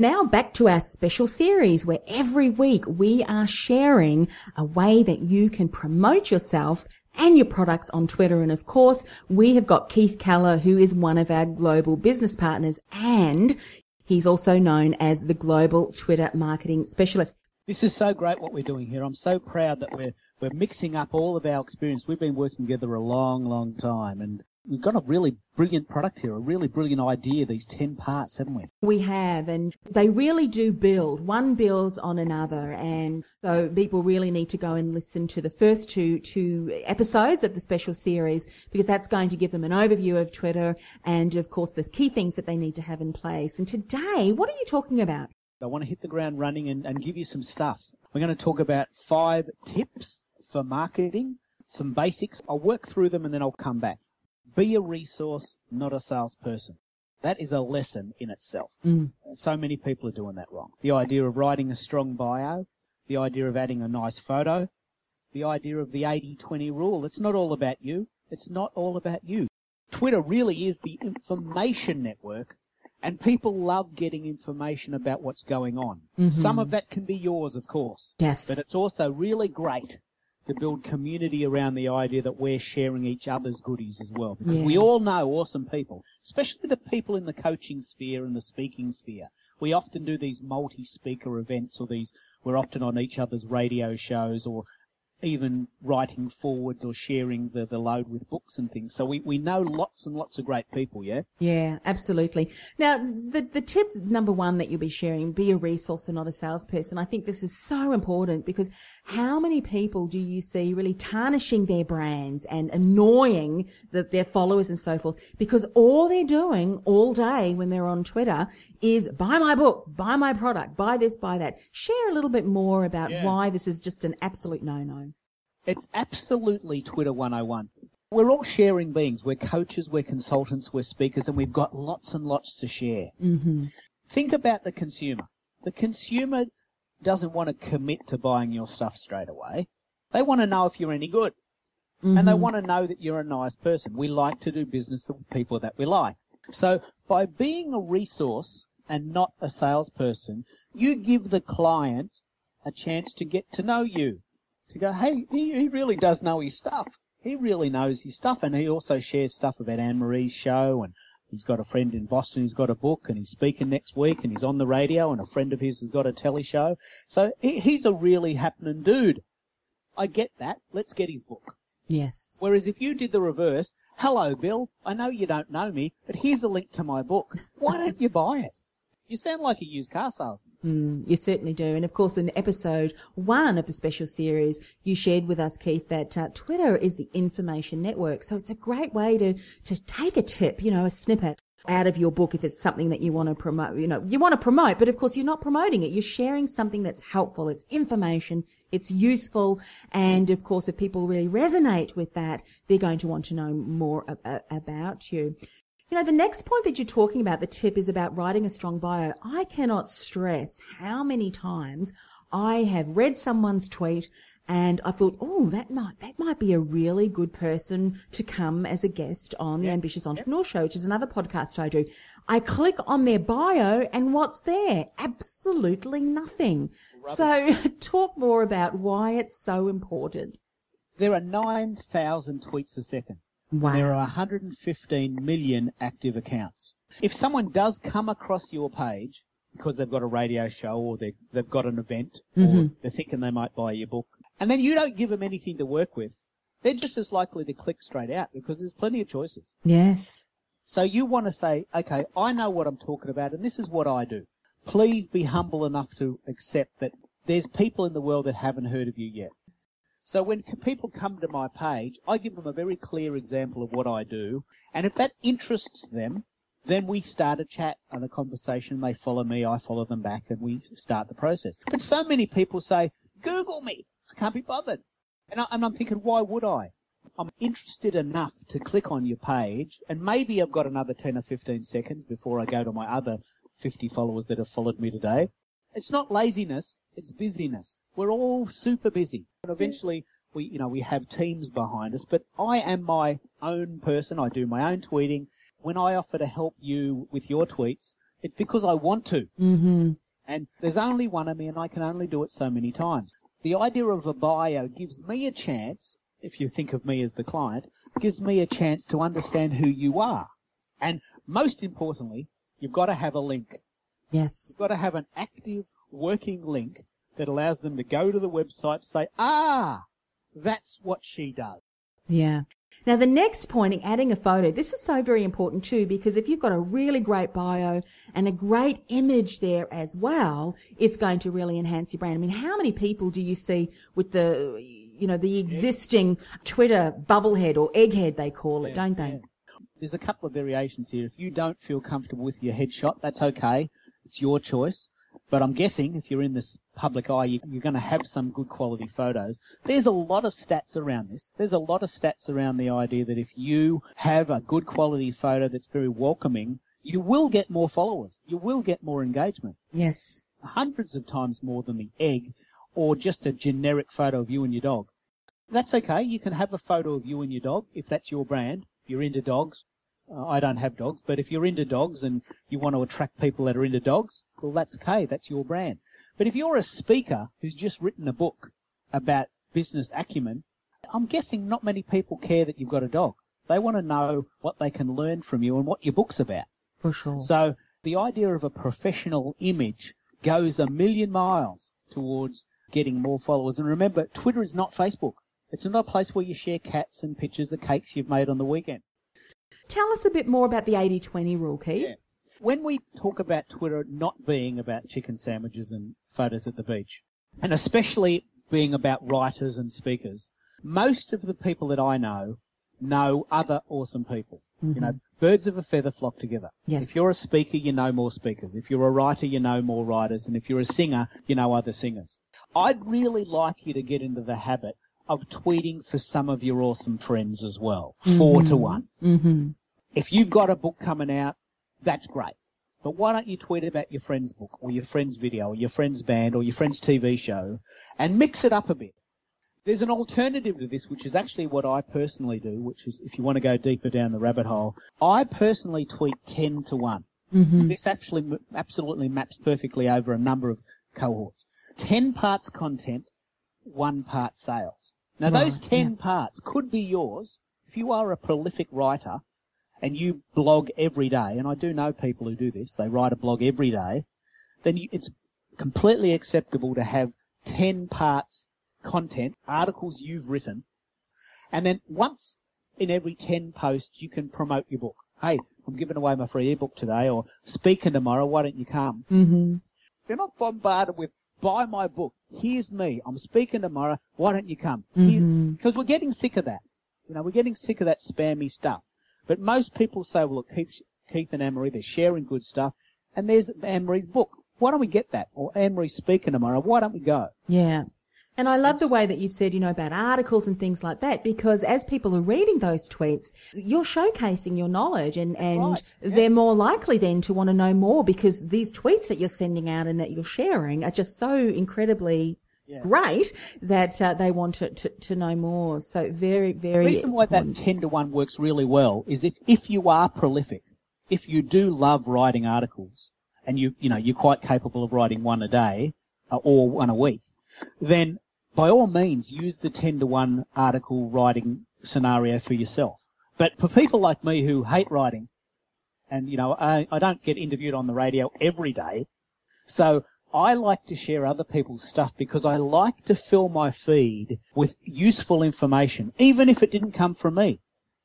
Now back to our special series where every week we are sharing a way that you can promote yourself and your products on Twitter. And of course, we have got Keith Keller, who is one of our global business partners and he's also known as the global Twitter marketing specialist. This is so great what we're doing here. I'm so proud that we're we're mixing up all of our experience. We've been working together a long, long time, and we've got a really brilliant product here, a really brilliant idea. These ten parts, haven't we? We have, and they really do build. One builds on another, and so people really need to go and listen to the first two two episodes of the special series because that's going to give them an overview of Twitter and, of course, the key things that they need to have in place. And today, what are you talking about? I want to hit the ground running and, and give you some stuff. We're going to talk about five tips for marketing, some basics. I'll work through them and then I'll come back. Be a resource, not a salesperson. That is a lesson in itself. Mm. So many people are doing that wrong. The idea of writing a strong bio, the idea of adding a nice photo, the idea of the 80-20 rule. It's not all about you. It's not all about you. Twitter really is the information network and people love getting information about what's going on. Mm-hmm. Some of that can be yours, of course. Yes. But it's also really great to build community around the idea that we're sharing each other's goodies as well. Because Yeah. we all know awesome people, especially the people in the coaching sphere and the speaking sphere. We often do these multi-speaker events or these, we're often on each other's radio shows or even writing forewords or sharing the, the load with books and things. So we, we know lots and lots of great people, yeah? Yeah, absolutely. Now, the, the tip number one that you'll be sharing, be a resource and not a salesperson. I think this is so important because how many people do you see really tarnishing their brands and annoying the, their followers and so forth because all they're doing all day when they're on Twitter is buy my book, buy my product, buy this, buy that. Share a little bit more about Yeah. why this is just an absolute no-no. It's absolutely Twitter 101. We're all sharing beings. We're coaches, we're consultants, we're speakers, and we've got lots and lots to share. Mm-hmm. Think about the consumer. The consumer doesn't want to commit to buying your stuff straight away. They want to know if you're any good. And they want to know that you're a nice person. We like to do business with people that we like. So by being a resource and not a salesperson, you give the client a chance to get to know you. To go, hey, he, he really does know his stuff. He really knows his stuff. And he also shares stuff about Anne Marie's show and he's got a friend in Boston who's got a book and he's speaking next week and he's on the radio and a friend of his has got a telly show. So he, he's a really happening dude. I get that. Let's get his book. Yes. Whereas if you did the reverse, hello Bill, I know you don't know me, but here's a link to my book. Why don't you buy it? You sound like a used car salesman. Mm, you certainly do. And of course, in episode one of the special series, you shared with us, Keith, that uh, Twitter is the information network. So it's a great way to, to take a tip, you know, a snippet out of your book if it's something that you want to promote, you know, you want to promote, but of course you're not promoting it. You're sharing something that's helpful. It's information. It's useful. And of course, if people really resonate with that, they're going to want to know more a- a- about you. You know, the next point that you're talking about, the tip is about writing a strong bio. I cannot stress how many times I have read someone's tweet and I thought, oh, that might, that might be a really good person to come as a guest on the Ambitious Entrepreneur Show, which is another podcast I do. I click on their bio and what's there? Absolutely nothing. So talk more about why it's so important. There are 9,000 tweets a second. Wow. There are 115 million active accounts. If someone does come across your page because they've got a radio show or they, they've got an event or mm-hmm. they're thinking they might buy your book, and then you don't give them anything to work with, they're just as likely to click straight out because there's plenty of choices. Yes. So you want to say, okay, I know what I'm talking about and this is what I do. Please be humble enough to accept that there's people in the world that haven't heard of you yet. So when people come to my page, I give them a very clear example of what I do. And if that interests them, then we start a chat and a conversation. They follow me, I follow them back, and we start the process. But so many people say, Google me. I can't be bothered. And, I, and I'm thinking, why would I? I'm interested enough to click on your page, and maybe I've got another 10 or 15 seconds before I go to my other 50 followers that have followed me today. It's not laziness, it's busyness. We're all super busy. And eventually, we, you know, we have teams behind us, but I am my own person. I do my own tweeting. When I offer to help you with your tweets, It's because I want to. Mm-hmm. And there's only one of me and I can only do it so many times. The idea of a bio gives me a chance, if you think of me as the client, gives me a chance to understand who you are. And most importantly, you've got to have a link. Yes. You've got to have an active working link that allows them to go to the website, say, ah, that's what she does. Yeah. Now the next point, adding a photo, this is so very important too, because if you've got a really great bio and a great image there as well, it's going to really enhance your brand. I mean, how many people do you see with the, you know, the existing Twitter bubblehead or egghead they call it, don't they? There's a couple of variations here. If you don't feel comfortable with your headshot, that's okay. It's your choice. But I'm guessing if you're in this public eye, you- you're going to have some good quality photos. There's a lot of stats around this. There's a lot of stats around the idea that if you have a good quality photo that's very welcoming, you will get more followers. You will get more engagement. Yes. Hundreds of times more than the egg or just a generic photo of you and your dog. That's okay. You can have a photo of you and your dog if that's your brand. If you're into dogs, uh, I don't have dogs, but if you're into dogs and you want to attract people that are into dogs, well, that's okay. That's your brand. But if you're a speaker who's just written a book about business acumen, I'm guessing not many people care that you've got a dog. They want to know what they can learn from you and what your book's about. For sure. So the idea of a professional image goes a million miles towards getting more followers. And remember, Twitter is not Facebook. It's not a place where you share cats and pictures of cakes you've made on the weekend. Tell us a bit more about the 80-20 rule, Keith. Yeah. When we talk about Twitter not being about chicken sandwiches and photos at the beach, and especially being about writers and speakers, most of the people that I know know other awesome people. You mm-hmm. know, birds of a feather flock together. Yes. If you're a speaker, you know more speakers. If you're a writer, you know more writers. And if you're a singer, you know other singers. I'd really like you to get into the habit of tweeting for some of your awesome friends as well. Four to one. Mm-hmm. If you've got a book coming out, that's great. But why don't you tweet about your friend's book or your friend's video or your friend's band or your friend's TV show and mix it up a bit? There's an alternative to this, which is actually what I personally do, which is if you want to go deeper down the rabbit hole, I personally tweet 10 to 1. Mm-hmm. This actually absolutely maps perfectly over a number of cohorts. 10 parts content, one part sales. Now Right, those 10 parts could be yours if you are a prolific writer and you blog every day, and I do know people who do this, they write a blog every day, then you, it's completely acceptable to have 10 parts content, articles you've written, and then once in every 10 posts you can promote your book. Hey, I'm giving away my free ebook today, or speaking tomorrow, why don't you come? Mm-hmm. They're not bombarded with, buy my book, here's me, I'm speaking tomorrow, why don't you come? Mhm. Because we're getting sick of that. You know, we're getting sick of that spammy stuff. But most people say, well, look, Keith, Keith and Anne-Marie, they're sharing good stuff, and there's Anne-Marie's book. Why don't we get that? Or Anne-Marie's speaking tomorrow, why don't we go? Yeah. And I love the way that you've said, you know, about articles and things like that, because as people are reading those tweets, you're showcasing your knowledge and, and right, yeah. they're more likely then to want to know more because these tweets that you're sending out and that you're sharing are just so incredibly Yeah. great that uh, they want to, to, to know more. So very, very. The reason why that 10 to 1 works really well is if, if you are prolific, if you do love writing articles, and you, you know, you're quite capable of writing one a day, uh, or one a week, then by all means use the 10 to 1 article writing scenario for yourself. But for people like me who hate writing, and you know, I, I don't get interviewed on the radio every day, so I like to share other people's stuff because I like to fill my feed with useful information, even if it didn't come from me.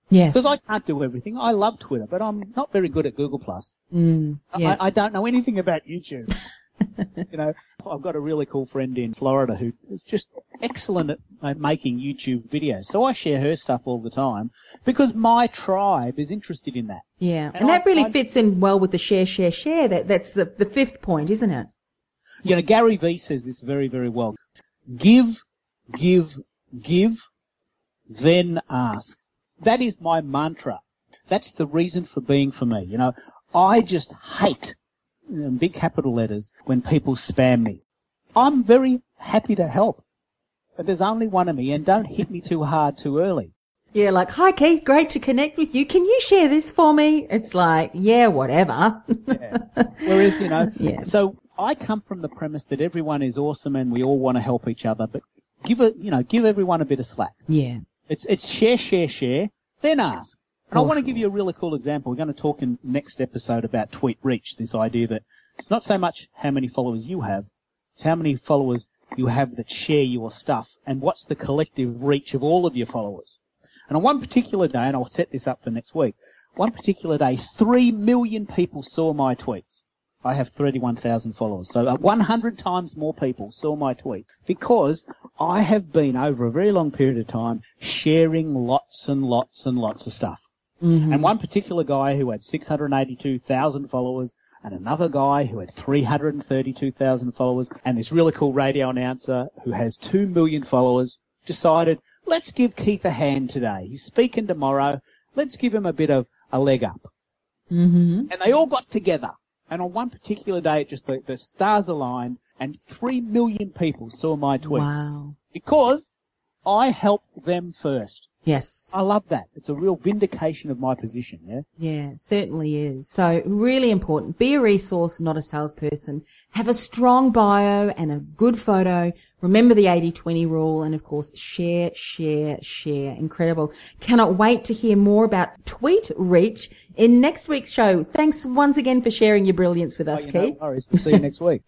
Yes. Because I can't do everything. I love Twitter, but I'm not very good at Google Plus. Mm, yeah. I, I don't know anything about YouTube. you know, I've got a really cool friend in Florida who is just excellent at making YouTube videos. So I share her stuff all the time because my tribe is interested in that. yeah. And, and that I- really I- fits in well with the share, share, share. That, that's the, the fifth point, isn't it? You know, Gary Vee says this very, very well. Give, give, give, then ask. That is my mantra. That's the reason for being for me. You know, I just hate, in big capital letters, when people spam me. I'm very happy to help. But there's only one of me and don't hit me too hard too early. Yeah, like, hi Keith, great to connect with you. Can you share this for me? It's like, yeah, whatever. Yeah. Whereas, you know, Yeah. so I come from the premise that everyone is awesome and we all want to help each other, but give it, you know, give everyone a bit of slack. yeah. It's, it's share, share, share, then ask. And I want to give you a really cool example. We're going to talk in next episode about tweet reach, this idea that it's not so much how many followers you have, it's how many followers you have that share your stuff and what's the collective reach of all of your followers. And on one particular day, and I'll set this up for next week, one particular day, three million people saw my tweets. I have 31,000 followers. So uh, 100 times more people saw my tweets because I have been over a very long period of time sharing lots and lots and lots of stuff. And one particular guy who had 682,000 followers and another guy who had 332,000 followers and this really cool radio announcer who has 2 million followers decided, let's give Keith a hand today. He's speaking tomorrow. Let's give him a bit of a leg up. Mm-hmm. And they all got together. And on one particular day, it just the, the stars aligned and 3 million people saw my tweets Wow. because I helped them first. Yes. I love that. It's a real vindication of my position, yeah? Yeah, certainly is. So really important. Be a resource, not a salesperson. Have a strong bio and a good photo. Remember the 80-20 rule and of course share, share, share. Incredible. Cannot wait to hear more about tweet reach in next week's show. Thanks once again for sharing your brilliance with us, Oh, Keith. worries. We'll see you next week.